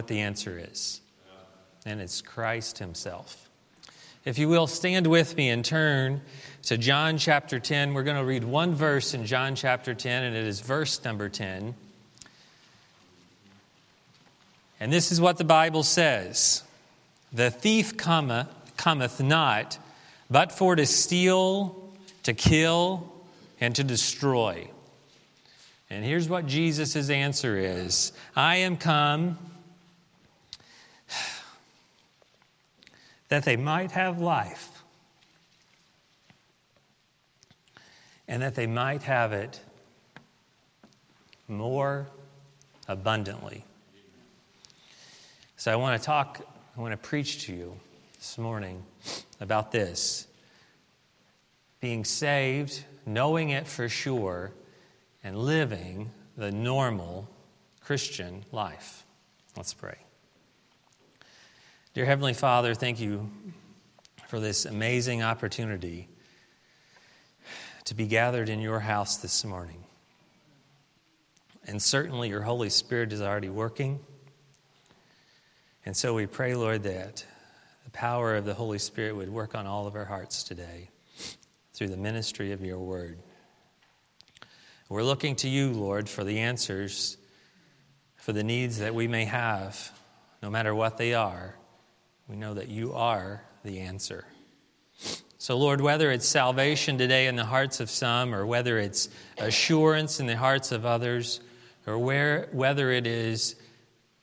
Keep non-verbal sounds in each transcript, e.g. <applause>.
what the answer is, and it's Christ Himself. If you will, stand with me and turn to John chapter 10. We're going to read one verse in John chapter 10, and it is verse number 10. And this is what the Bible says The thief cometh, cometh not, but for to steal, to kill, and to destroy. And here's what Jesus' answer is I am come that they might have life and that they might have it more abundantly. So I want to talk, I want to preach to you this morning about this being saved, knowing it for sure, and living the normal Christian life. Let's pray. Dear Heavenly Father, thank you for this amazing opportunity to be gathered in your house this morning. And certainly your Holy Spirit is already working. And so we pray, Lord, that the power of the Holy Spirit would work on all of our hearts today through the ministry of your word. We're looking to you, Lord, for the answers for the needs that we may have, no matter what they are. We know that you are the answer. So, Lord, whether it's salvation today in the hearts of some, or whether it's assurance in the hearts of others, or where, whether it is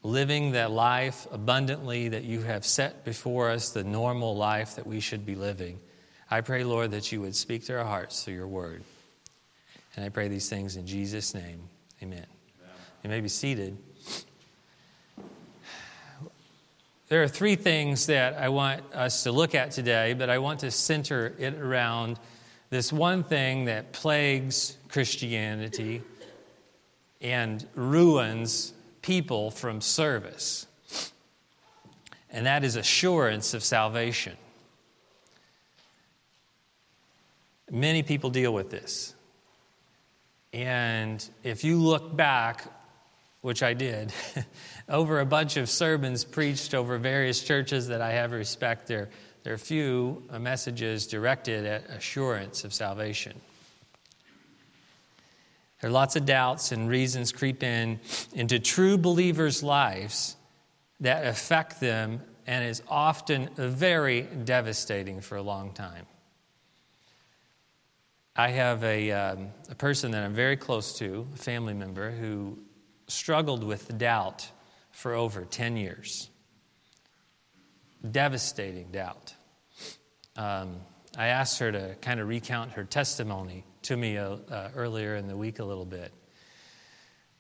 living that life abundantly that you have set before us, the normal life that we should be living, I pray, Lord, that you would speak to our hearts through your word. And I pray these things in Jesus' name. Amen. Amen. You may be seated. There are three things that I want us to look at today, but I want to center it around this one thing that plagues Christianity and ruins people from service, and that is assurance of salvation. Many people deal with this. And if you look back which I did, <laughs> over a bunch of sermons preached over various churches that I have respect. There, there are few uh, messages directed at assurance of salvation. There are lots of doubts and reasons creep in into true believers' lives that affect them and is often very devastating for a long time. I have a, um, a person that I'm very close to, a family member, who struggled with doubt for over 10 years. Devastating doubt. Um, I asked her to kind of recount her testimony to me uh, uh, earlier in the week a little bit.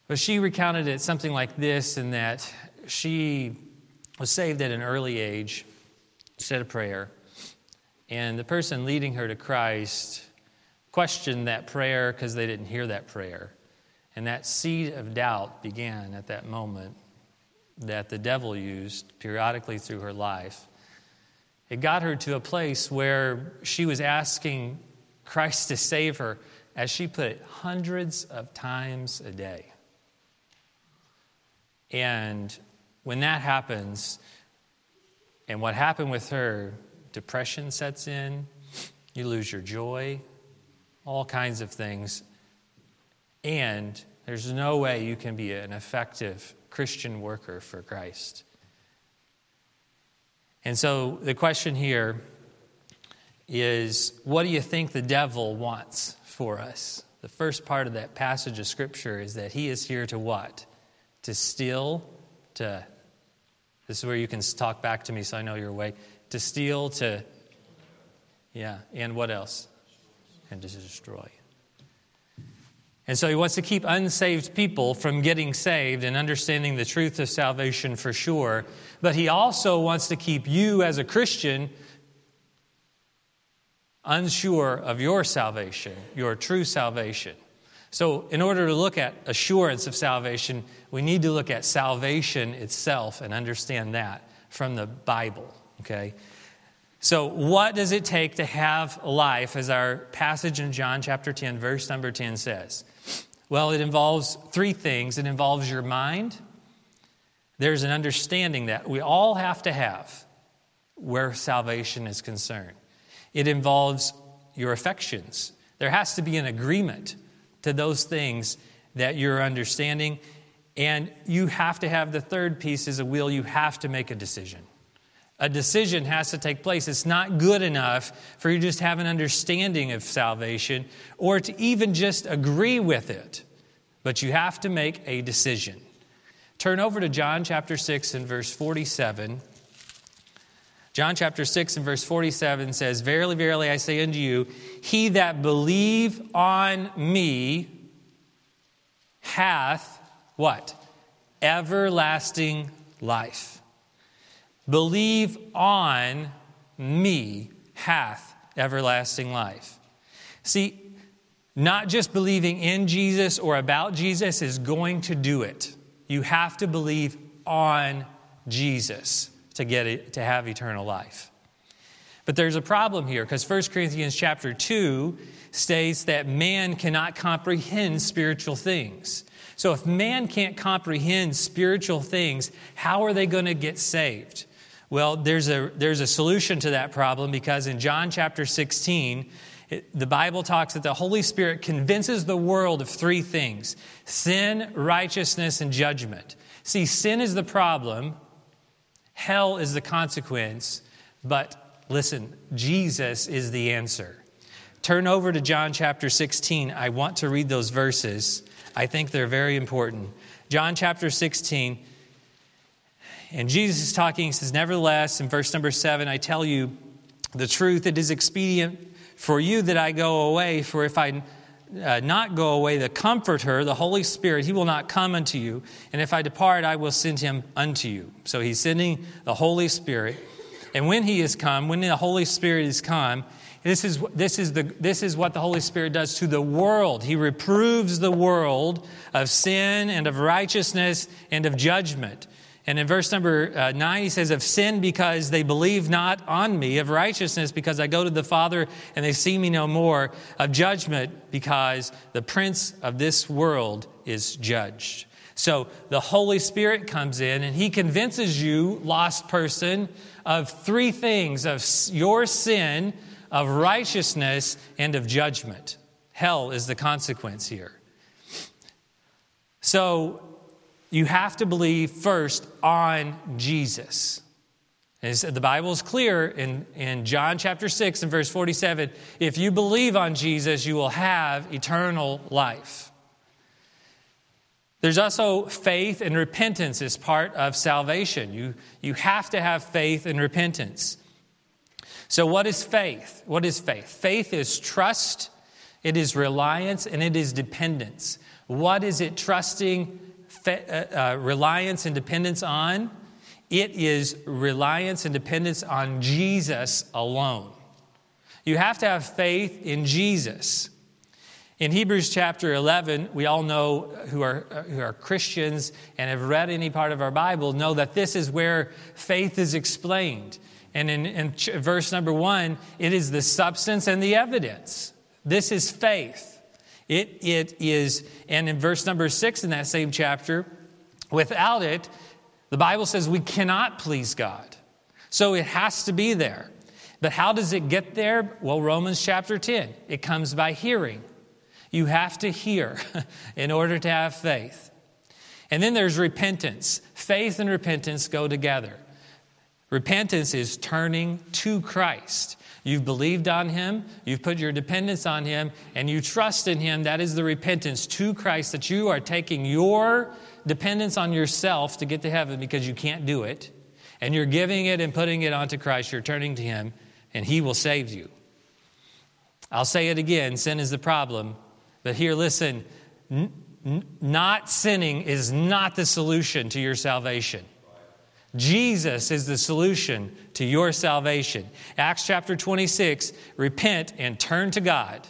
But she recounted it something like this in that she was saved at an early age, said a prayer, and the person leading her to Christ questioned that prayer because they didn't hear that prayer. And that seed of doubt began at that moment that the devil used periodically through her life. It got her to a place where she was asking Christ to save her, as she put it, hundreds of times a day. And when that happens, and what happened with her, depression sets in, you lose your joy, all kinds of things. And there's no way you can be an effective Christian worker for Christ. And so the question here is what do you think the devil wants for us? The first part of that passage of Scripture is that he is here to what? To steal, to, this is where you can talk back to me so I know you're awake. To steal, to, yeah, and what else? And to destroy. And so he wants to keep unsaved people from getting saved and understanding the truth of salvation for sure. But he also wants to keep you as a Christian unsure of your salvation, your true salvation. So, in order to look at assurance of salvation, we need to look at salvation itself and understand that from the Bible, okay? So, what does it take to have life, as our passage in John chapter 10, verse number 10 says? Well, it involves three things it involves your mind, there's an understanding that we all have to have where salvation is concerned. It involves your affections. There has to be an agreement to those things that you're understanding. And you have to have the third piece is a will. You have to make a decision. A decision has to take place. It's not good enough for you just have an understanding of salvation or to even just agree with it, but you have to make a decision. Turn over to John chapter 6 and verse 47. John chapter 6 and verse 47 says, Verily, verily, I say unto you, he that believe on me hath what? Everlasting life. Believe on me hath everlasting life. See, not just believing in Jesus or about Jesus is going to do it. You have to believe on Jesus to get it, to have eternal life. But there's a problem here because 1 Corinthians chapter 2 states that man cannot comprehend spiritual things. So if man can't comprehend spiritual things, how are they going to get saved? Well, there's a, there's a solution to that problem because in John chapter 16, it, the Bible talks that the Holy Spirit convinces the world of three things sin, righteousness, and judgment. See, sin is the problem, hell is the consequence, but listen, Jesus is the answer. Turn over to John chapter 16. I want to read those verses. I think they're very important. John chapter 16, and Jesus is talking, he says, Nevertheless, in verse number 7, I tell you the truth, it is expedient for you that I go away, for if I uh, not go away, the Comforter, the Holy Spirit, he will not come unto you. And if I depart, I will send him unto you. So he's sending the Holy Spirit. And when he is come, when the Holy Spirit is come, this is, this, is the, this is what the Holy Spirit does to the world. He reproves the world of sin and of righteousness and of judgment. And in verse number uh, 9, he says, Of sin because they believe not on me, of righteousness because I go to the Father and they see me no more, of judgment because the prince of this world is judged. So the Holy Spirit comes in and he convinces you, lost person, of three things of your sin of righteousness and of judgment. Hell is the consequence here. So you have to believe first on Jesus. As the Bible is clear in, in John chapter 6 and verse 47 if you believe on Jesus, you will have eternal life. There's also faith and repentance as part of salvation. You, you have to have faith and repentance. So, what is faith? What is faith? Faith is trust, it is reliance, and it is dependence. What is it trusting, uh, uh, reliance, and dependence on? It is reliance and dependence on Jesus alone. You have to have faith in Jesus. In Hebrews chapter 11, we all know who are, who are Christians and have read any part of our Bible know that this is where faith is explained. And in, in verse number one, it is the substance and the evidence. This is faith. It, it is, and in verse number six in that same chapter, without it, the Bible says we cannot please God. So it has to be there. But how does it get there? Well, Romans chapter 10. It comes by hearing. You have to hear <laughs> in order to have faith. And then there's repentance. Faith and repentance go together. Repentance is turning to Christ. You've believed on Him, you've put your dependence on Him, and you trust in Him. That is the repentance to Christ that you are taking your dependence on yourself to get to heaven because you can't do it. And you're giving it and putting it onto Christ. You're turning to Him, and He will save you. I'll say it again sin is the problem. But here, listen n- not sinning is not the solution to your salvation. Jesus is the solution to your salvation. Acts chapter 26, repent and turn to God.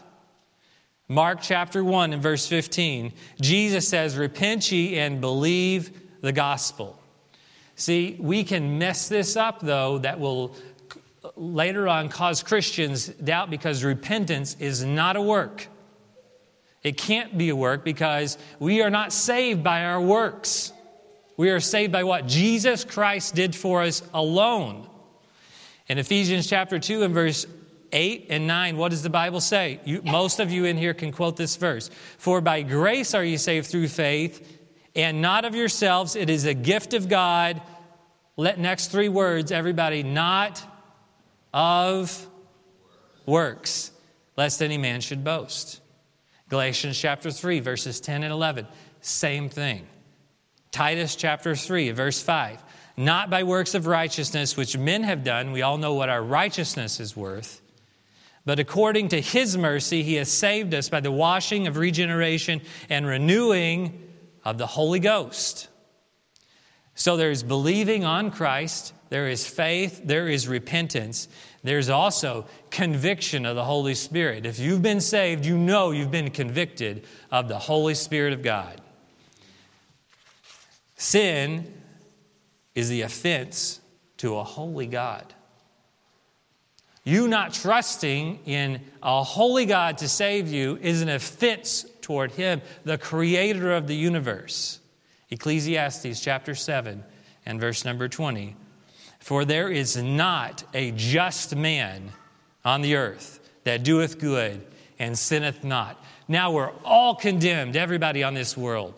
Mark chapter 1 and verse 15, Jesus says, Repent ye and believe the gospel. See, we can mess this up, though, that will later on cause Christians doubt because repentance is not a work. It can't be a work because we are not saved by our works. We are saved by what Jesus Christ did for us alone. In Ephesians chapter 2 and verse 8 and 9, what does the Bible say? You, most of you in here can quote this verse. For by grace are you saved through faith, and not of yourselves. It is a gift of God. Let next three words, everybody, not of works, lest any man should boast. Galatians chapter 3, verses 10 and 11, same thing. Titus chapter 3, verse 5, not by works of righteousness which men have done, we all know what our righteousness is worth, but according to his mercy, he has saved us by the washing of regeneration and renewing of the Holy Ghost. So there's believing on Christ, there is faith, there is repentance, there's also conviction of the Holy Spirit. If you've been saved, you know you've been convicted of the Holy Spirit of God. Sin is the offense to a holy God. You not trusting in a holy God to save you is an offense toward Him, the creator of the universe. Ecclesiastes chapter 7 and verse number 20. For there is not a just man on the earth that doeth good and sinneth not. Now we're all condemned, everybody on this world.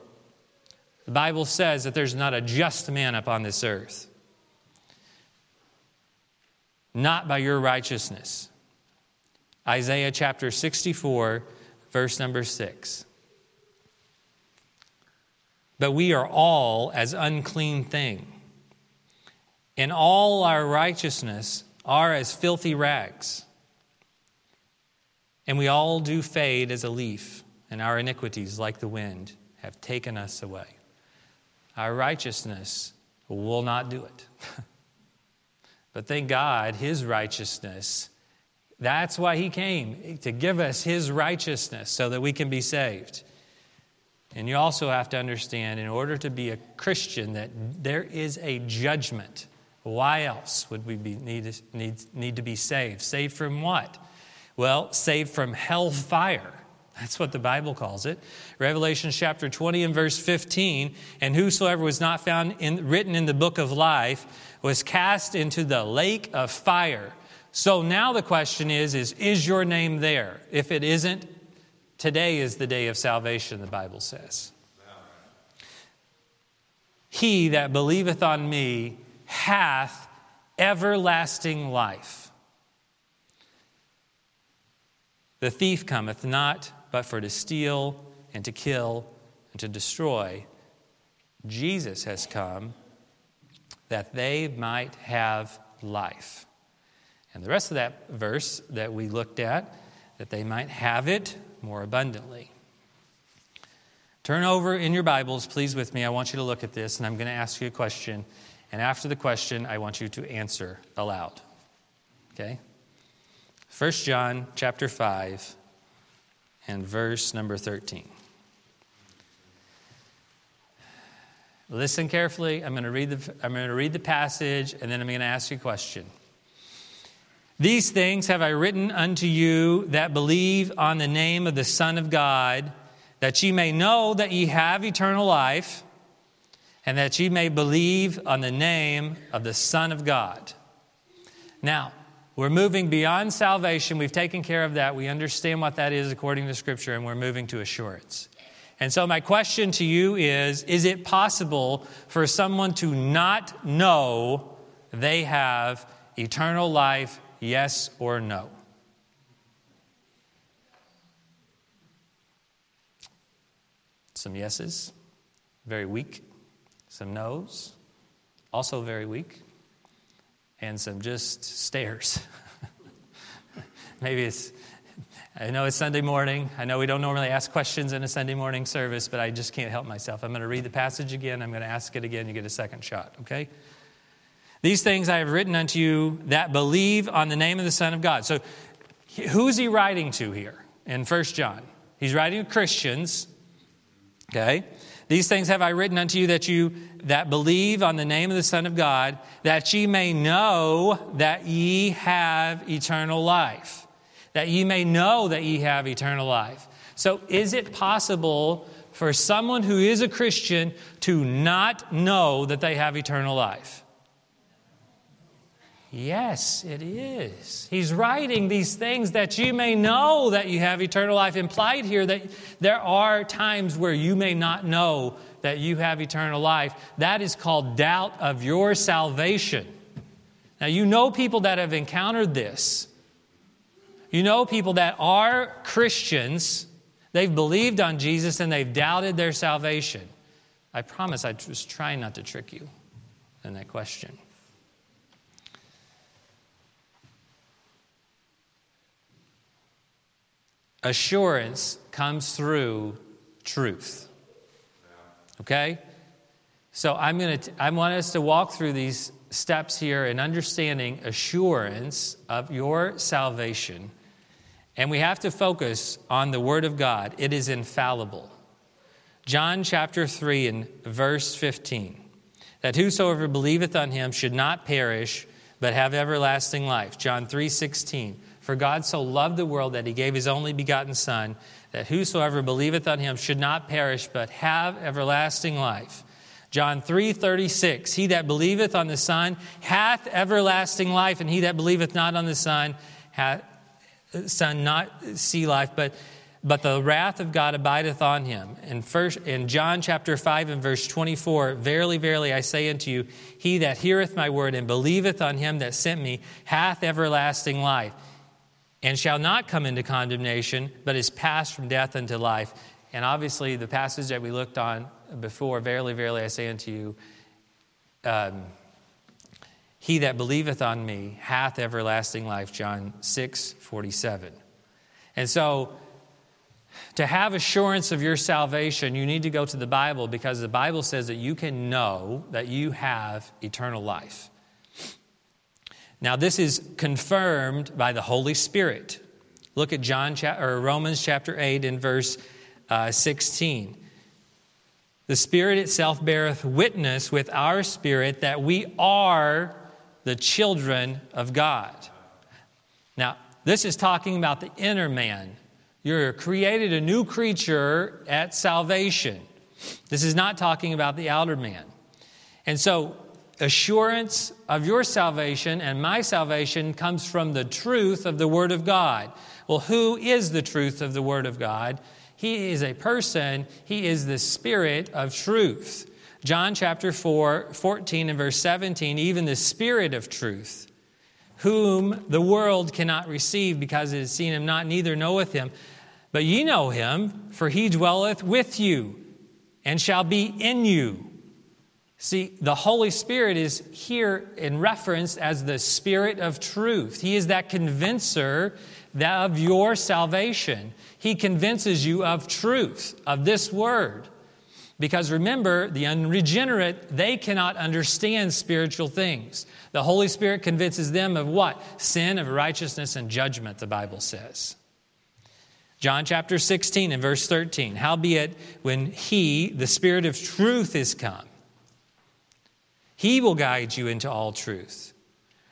The Bible says that there's not a just man upon this earth. Not by your righteousness. Isaiah chapter 64, verse number 6. But we are all as unclean thing, and all our righteousness are as filthy rags. And we all do fade as a leaf, and our iniquities, like the wind, have taken us away. Our righteousness will not do it. <laughs> but thank God, His righteousness, that's why He came, to give us His righteousness so that we can be saved. And you also have to understand, in order to be a Christian, that there is a judgment why else would we be, need, need, need to be saved? Saved from what? Well, saved from hellfire. That's what the Bible calls it. Revelation chapter 20 and verse 15. And whosoever was not found in, written in the book of life was cast into the lake of fire. So now the question is, is, is your name there? If it isn't, today is the day of salvation, the Bible says. He that believeth on me hath everlasting life. The thief cometh not but for to steal and to kill and to destroy. Jesus has come that they might have life. And the rest of that verse that we looked at, that they might have it more abundantly. Turn over in your Bibles, please, with me. I want you to look at this, and I'm going to ask you a question. And after the question, I want you to answer aloud. Okay? 1 John chapter 5 and verse number 13. Listen carefully. I'm going to read the, I'm going to read the passage and then I'm going to ask you a question. These things have I written unto you that believe on the name of the Son of God, that ye may know that ye have eternal life and that ye may believe on the name of the Son of God. Now, we're moving beyond salvation. We've taken care of that. We understand what that is according to Scripture, and we're moving to assurance. And so, my question to you is Is it possible for someone to not know they have eternal life, yes or no? Some yeses, very weak some no's, also very weak, and some just stares. <laughs> Maybe it's, I know it's Sunday morning. I know we don't normally ask questions in a Sunday morning service, but I just can't help myself. I'm going to read the passage again. I'm going to ask it again. You get a second shot, okay? These things I have written unto you that believe on the name of the Son of God. So, who's he writing to here in First John? He's writing to Christians, okay? These things have I written unto you that you that believe on the name of the Son of God, that ye may know that ye have eternal life. That ye may know that ye have eternal life. So, is it possible for someone who is a Christian to not know that they have eternal life? Yes, it is. He's writing these things that you may know that you have eternal life. Implied here that there are times where you may not know that you have eternal life. That is called doubt of your salvation. Now, you know people that have encountered this. You know people that are Christians, they've believed on Jesus and they've doubted their salvation. I promise I was trying not to trick you in that question. Assurance comes through truth. Okay? So I'm going to I want us to walk through these steps here in understanding assurance of your salvation. And we have to focus on the word of God. It is infallible. John chapter 3 and verse 15. That whosoever believeth on him should not perish but have everlasting life. John 3:16. For God so loved the world that he gave his only begotten Son, that whosoever believeth on him should not perish, but have everlasting life. John 3 36, he that believeth on the Son hath everlasting life, and he that believeth not on the Son hath son not see life, but but the wrath of God abideth on him. In, first, in John chapter 5 and verse 24, Verily, verily, I say unto you, he that heareth my word and believeth on him that sent me hath everlasting life and shall not come into condemnation, but is passed from death unto life. And obviously, the passage that we looked on before, verily, verily, I say unto you, um, he that believeth on me hath everlasting life, John 6 47. And so, to have assurance of your salvation, you need to go to the Bible because the Bible says that you can know that you have eternal life. Now, this is confirmed by the Holy Spirit. Look at John or Romans chapter 8 and verse uh, 16. The Spirit itself beareth witness with our spirit that we are the children of God. Now, this is talking about the inner man. You're created a new creature at salvation. This is not talking about the outer man. And so, assurance of your salvation and my salvation comes from the truth of the Word of God. Well, who is the truth of the Word of God? He is a person, He is the Spirit of truth. John chapter 4, 14 and verse 17, even the Spirit of truth, whom the world cannot receive because it has seen Him not, neither knoweth Him. But ye know Him, for He dwelleth with you and shall be in you. See, the Holy Spirit is here in reference as the Spirit of truth. He is that convincer of your salvation. He convinces you of truth, of this word. Because remember, the unregenerate, they cannot understand spiritual things. The Holy Spirit convinces them of what? Sin, of righteousness, and judgment, the Bible says. John chapter 16 and verse 13. Howbeit, when He, the Spirit of truth, is come, he will guide you into all truth.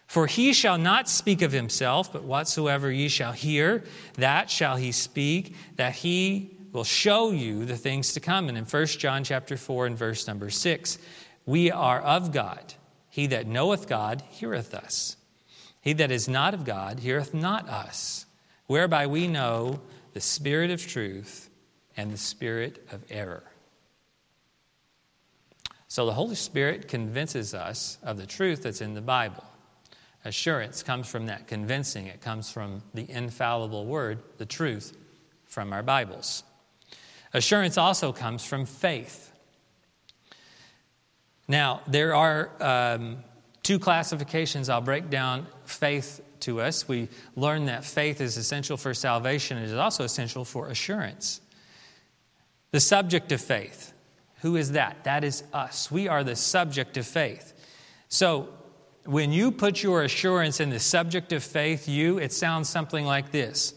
For he shall not speak of himself, but whatsoever ye shall hear, that shall he speak, that he will show you the things to come. And in 1 John chapter 4 and verse number 6, we are of God. He that knoweth God heareth us. He that is not of God heareth not us, whereby we know the spirit of truth and the spirit of error. So the Holy Spirit convinces us of the truth that's in the Bible. Assurance comes from that convincing, it comes from the infallible word, the truth, from our Bibles. Assurance also comes from faith. Now, there are um, two classifications. I'll break down faith to us. We learn that faith is essential for salvation, it is also essential for assurance. The subject of faith. Who is that? That is us. We are the subject of faith. So, when you put your assurance in the subject of faith, you, it sounds something like this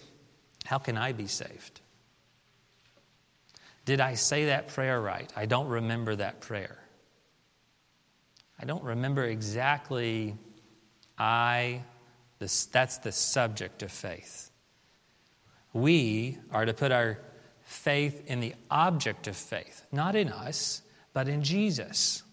How can I be saved? Did I say that prayer right? I don't remember that prayer. I don't remember exactly. I, this, that's the subject of faith. We are to put our faith in the object of faith, not in us, but in Jesus.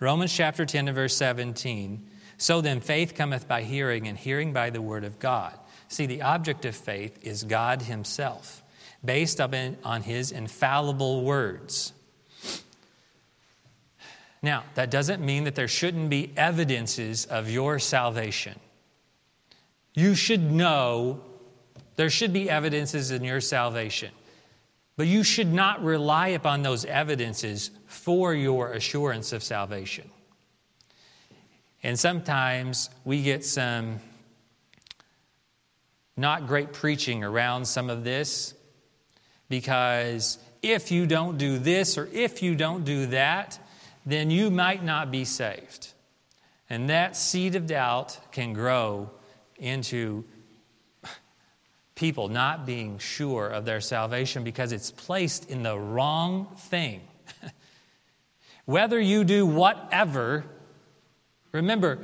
Romans chapter 10 and verse 17. So then, faith cometh by hearing, and hearing by the word of God. See, the object of faith is God Himself, based on His infallible words. Now, that doesn't mean that there shouldn't be evidences of your salvation. You should know there should be evidences in your salvation. But you should not rely upon those evidences for your assurance of salvation. And sometimes we get some not great preaching around some of this because if you don't do this or if you don't do that, then you might not be saved. And that seed of doubt can grow into people not being sure of their salvation because it's placed in the wrong thing. <laughs> Whether you do whatever, remember,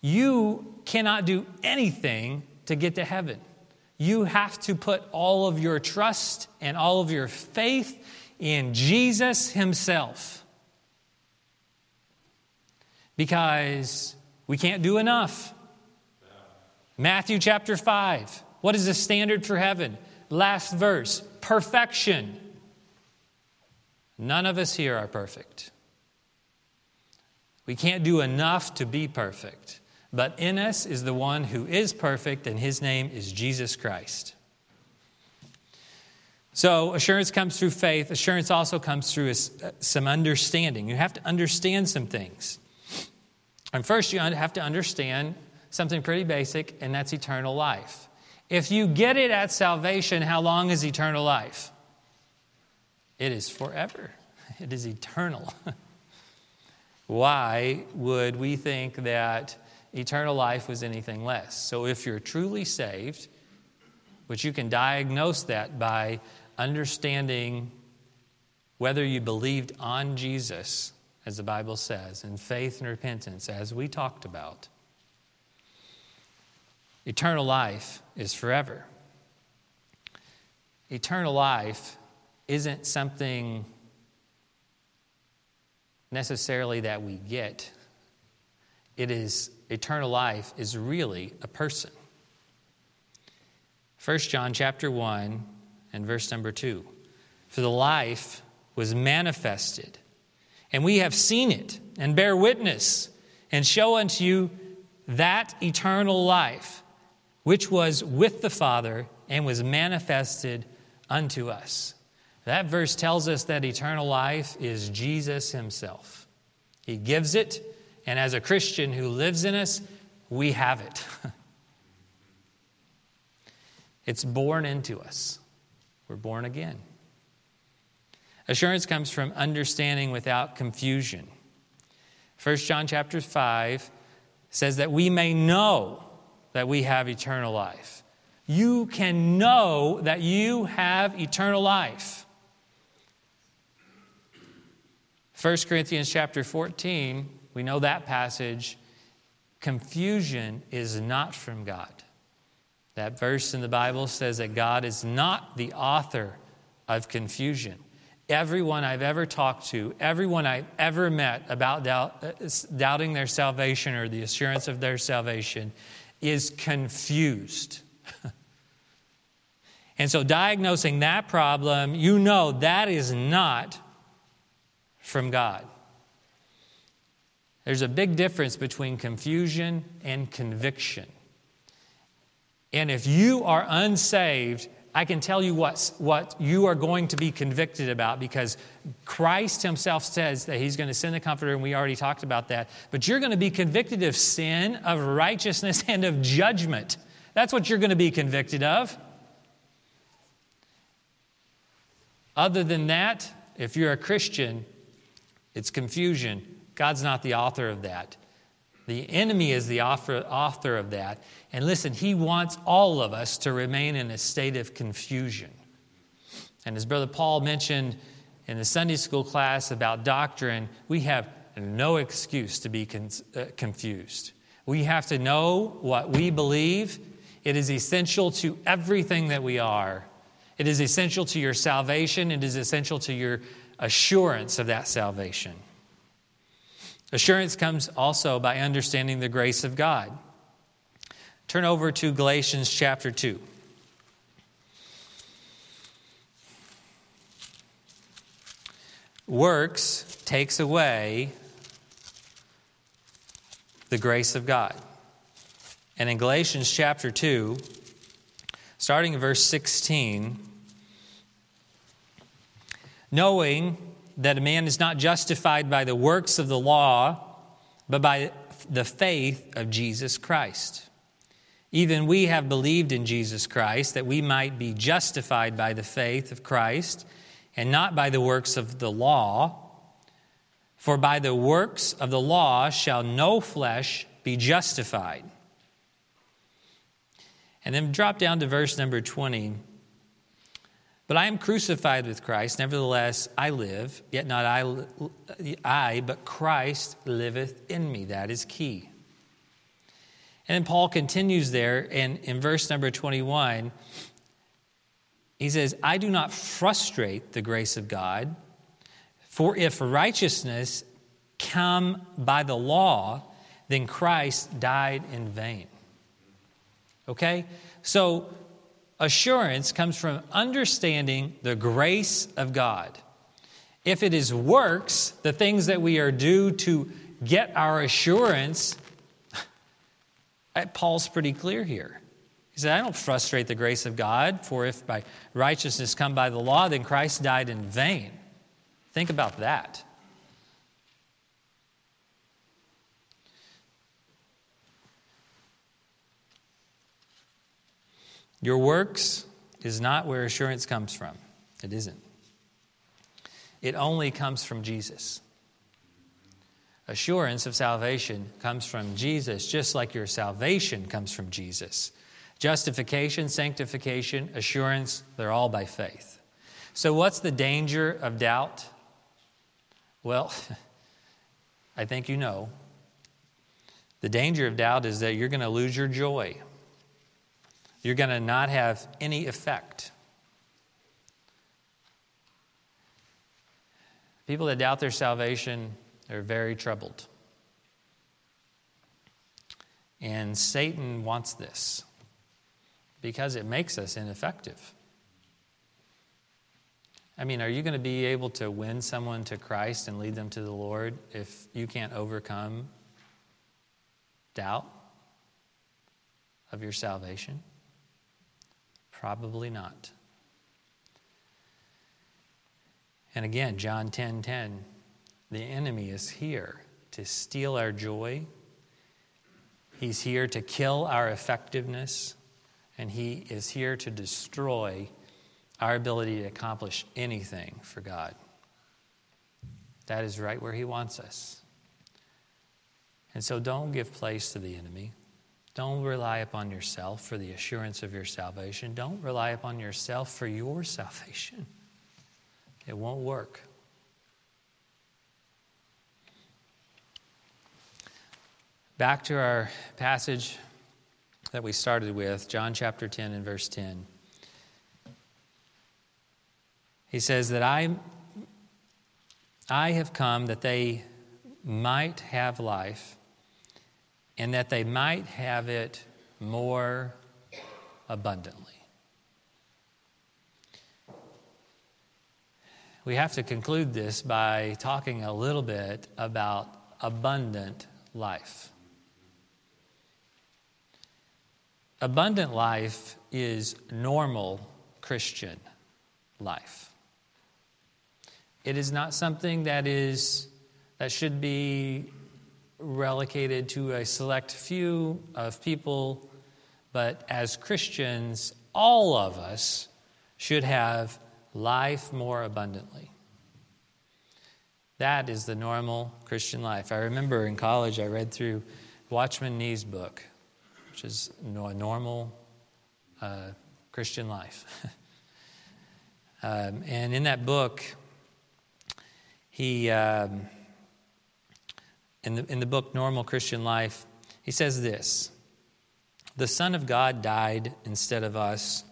you cannot do anything to get to heaven. You have to put all of your trust and all of your faith in Jesus Himself. Because we can't do enough. Matthew chapter 5. What is the standard for heaven? Last verse perfection. None of us here are perfect. We can't do enough to be perfect. But in us is the one who is perfect, and his name is Jesus Christ. So, assurance comes through faith. Assurance also comes through uh, some understanding. You have to understand some things. And first, you have to understand something pretty basic, and that's eternal life. If you get it at salvation, how long is eternal life? It is forever, it is eternal. <laughs> Why would we think that eternal life was anything less? So, if you're truly saved, which you can diagnose that by understanding whether you believed on Jesus, as the Bible says, in faith and repentance, as we talked about, Eternal life is forever. Eternal life isn't something necessarily that we get. It is eternal life is really a person. 1 John chapter 1 and verse number 2. For the life was manifested, and we have seen it and bear witness and show unto you that eternal life which was with the Father and was manifested unto us. That verse tells us that eternal life is Jesus Himself. He gives it, and as a Christian who lives in us, we have it. <laughs> it's born into us. We're born again. Assurance comes from understanding without confusion. 1 John chapter 5 says that we may know that we have eternal life. You can know that you have eternal life. 1 Corinthians chapter 14, we know that passage. Confusion is not from God. That verse in the Bible says that God is not the author of confusion. Everyone I've ever talked to, everyone I've ever met about doubt, uh, doubting their salvation or the assurance of their salvation is confused. <laughs> and so, diagnosing that problem, you know that is not from God. There's a big difference between confusion and conviction. And if you are unsaved, I can tell you what, what you are going to be convicted about because Christ Himself says that He's going to send the Comforter, and we already talked about that. But you're going to be convicted of sin, of righteousness, <laughs> and of judgment. That's what you're going to be convicted of. Other than that, if you're a Christian, it's confusion. God's not the author of that. The enemy is the author, author of that. And listen, he wants all of us to remain in a state of confusion. And as Brother Paul mentioned in the Sunday school class about doctrine, we have no excuse to be con- uh, confused. We have to know what we believe. It is essential to everything that we are. It is essential to your salvation, it is essential to your assurance of that salvation. Assurance comes also by understanding the grace of God. Turn over to Galatians chapter 2. Works takes away the grace of God. And in Galatians chapter 2, starting in verse 16, knowing that a man is not justified by the works of the law, but by the faith of Jesus Christ. Even we have believed in Jesus Christ that we might be justified by the faith of Christ and not by the works of the law. For by the works of the law shall no flesh be justified. And then drop down to verse number 20. But I am crucified with Christ, nevertheless I live, yet not I, I, but Christ liveth in me. That is key. And Paul continues there, and in verse number 21, he says, I do not frustrate the grace of God, for if righteousness come by the law, then Christ died in vain. Okay? So, assurance comes from understanding the grace of God. If it is works, the things that we are due to get our assurance, Paul's pretty clear here. He said, I don't frustrate the grace of God, for if by righteousness come by the law, then Christ died in vain. Think about that. Your works is not where assurance comes from. It isn't. It only comes from Jesus. Assurance of salvation comes from Jesus, just like your salvation comes from Jesus. Justification, sanctification, assurance, they're all by faith. So, what's the danger of doubt? Well, <laughs> I think you know. The danger of doubt is that you're going to lose your joy you're going to not have any effect. People that doubt their salvation are very troubled. And Satan wants this because it makes us ineffective. I mean, are you going to be able to win someone to Christ and lead them to the Lord if you can't overcome doubt of your salvation? Probably not. And again, John 10:10, 10, 10, the enemy is here to steal our joy. He's here to kill our effectiveness, and he is here to destroy our ability to accomplish anything for God. That is right where he wants us. And so don't give place to the enemy. Don't rely upon yourself for the assurance of your salvation. Don't rely upon yourself for your <laughs> salvation. It won't work. Back to our passage that we started with, John chapter 10 and verse 10. He says that I, I have come that they might have life and that they might have it more abundantly. We have to conclude this by talking a little bit about abundant life. Abundant life is normal Christian life. It is not something that is that should be relegated to a select few of people, but as Christians, all of us should have life more abundantly. That is the normal Christian life. I remember in college I read through Watchman Nee's book, which is a normal uh, Christian life. <laughs> um, and in that book, he. Um, in the, in the book Normal Christian Life, he says this The Son of God died instead of us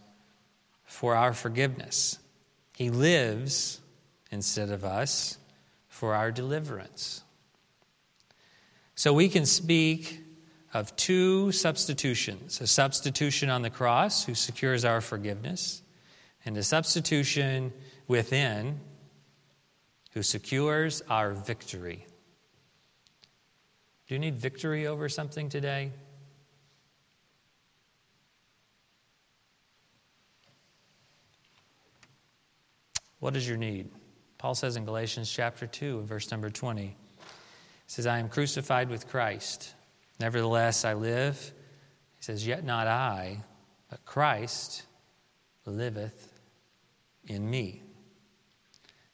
for our forgiveness. He lives instead of us for our deliverance. So we can speak of two substitutions a substitution on the cross, who secures our forgiveness, and a substitution within, who secures our victory. Do you need victory over something today? What is your need? Paul says in Galatians chapter 2, verse number 20, he says, I am crucified with Christ. Nevertheless, I live. He says, Yet not I, but Christ liveth in me.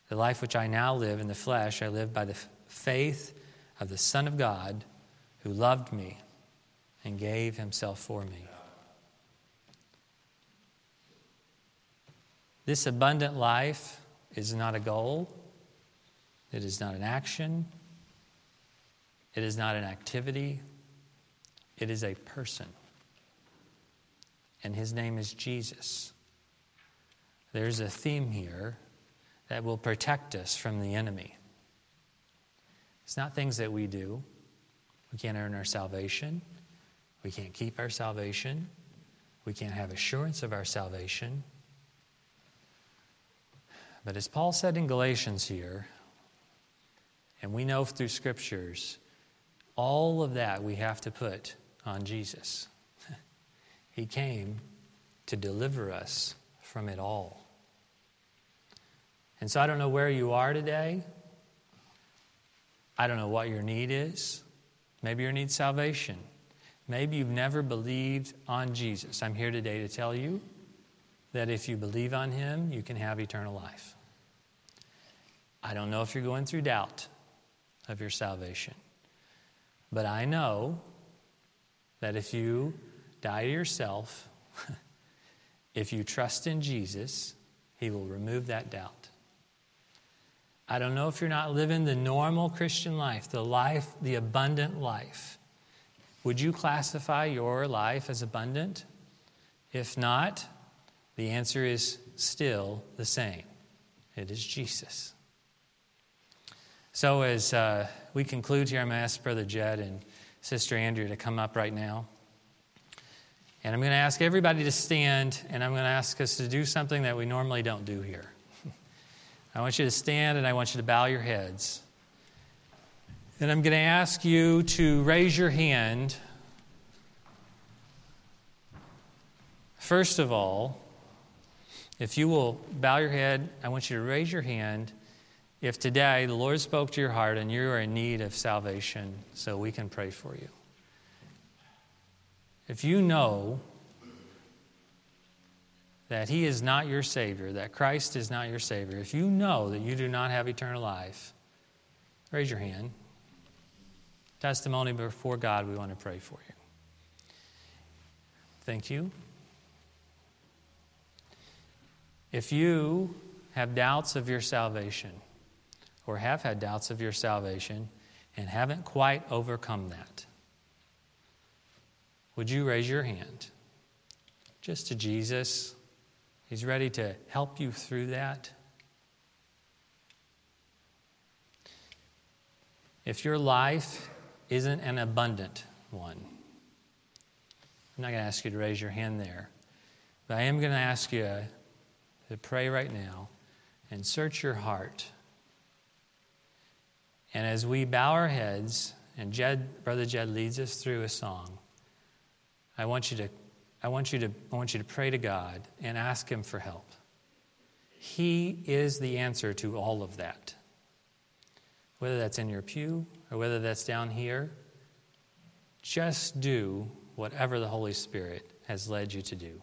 The life which I now live in the flesh, I live by the faith of the Son of God who loved me and gave himself for me. This abundant life is not a goal, it is not an action, it is not an activity, it is a person. And his name is Jesus. There's a theme here that will protect us from the enemy. It's not things that we do. We can't earn our salvation. We can't keep our salvation. We can't have assurance of our salvation. But as Paul said in Galatians here, and we know through scriptures, all of that we have to put on Jesus. <laughs> he came to deliver us from it all. And so I don't know where you are today. I don't know what your need is. Maybe your need salvation. Maybe you've never believed on Jesus. I'm here today to tell you that if you believe on him, you can have eternal life. I don't know if you're going through doubt of your salvation, but I know that if you die to yourself, <laughs> if you trust in Jesus, He will remove that doubt. I don't know if you're not living the normal Christian life, the life, the abundant life. Would you classify your life as abundant? If not, the answer is still the same it is Jesus. So, as uh, we conclude here, I'm going to ask Brother Jed and Sister Andrea to come up right now. And I'm going to ask everybody to stand, and I'm going to ask us to do something that we normally don't do here. I want you to stand and I want you to bow your heads. And I'm going to ask you to raise your hand. First of all, if you will bow your head, I want you to raise your hand if today the Lord spoke to your heart and you are in need of salvation, so we can pray for you. If you know that He is not your Savior, that Christ is not your Savior, if you know that you do not have eternal life, raise your hand. Testimony before God, we want to pray for you. Thank you. If you have doubts of your salvation, or have had doubts of your salvation and haven't quite overcome that, would you raise your hand just to Jesus? He's ready to help you through that. If your life isn't an abundant one, I'm not going to ask you to raise your hand there, but I am going to ask you to pray right now and search your heart and as we bow our heads and Jed, Brother Jed leads us through a song, I want you to, I want you to, I want you to pray to God and ask Him for help. He is the answer to all of that. Whether that's in your pew or whether that's down here, just do whatever the Holy Spirit has led you to do.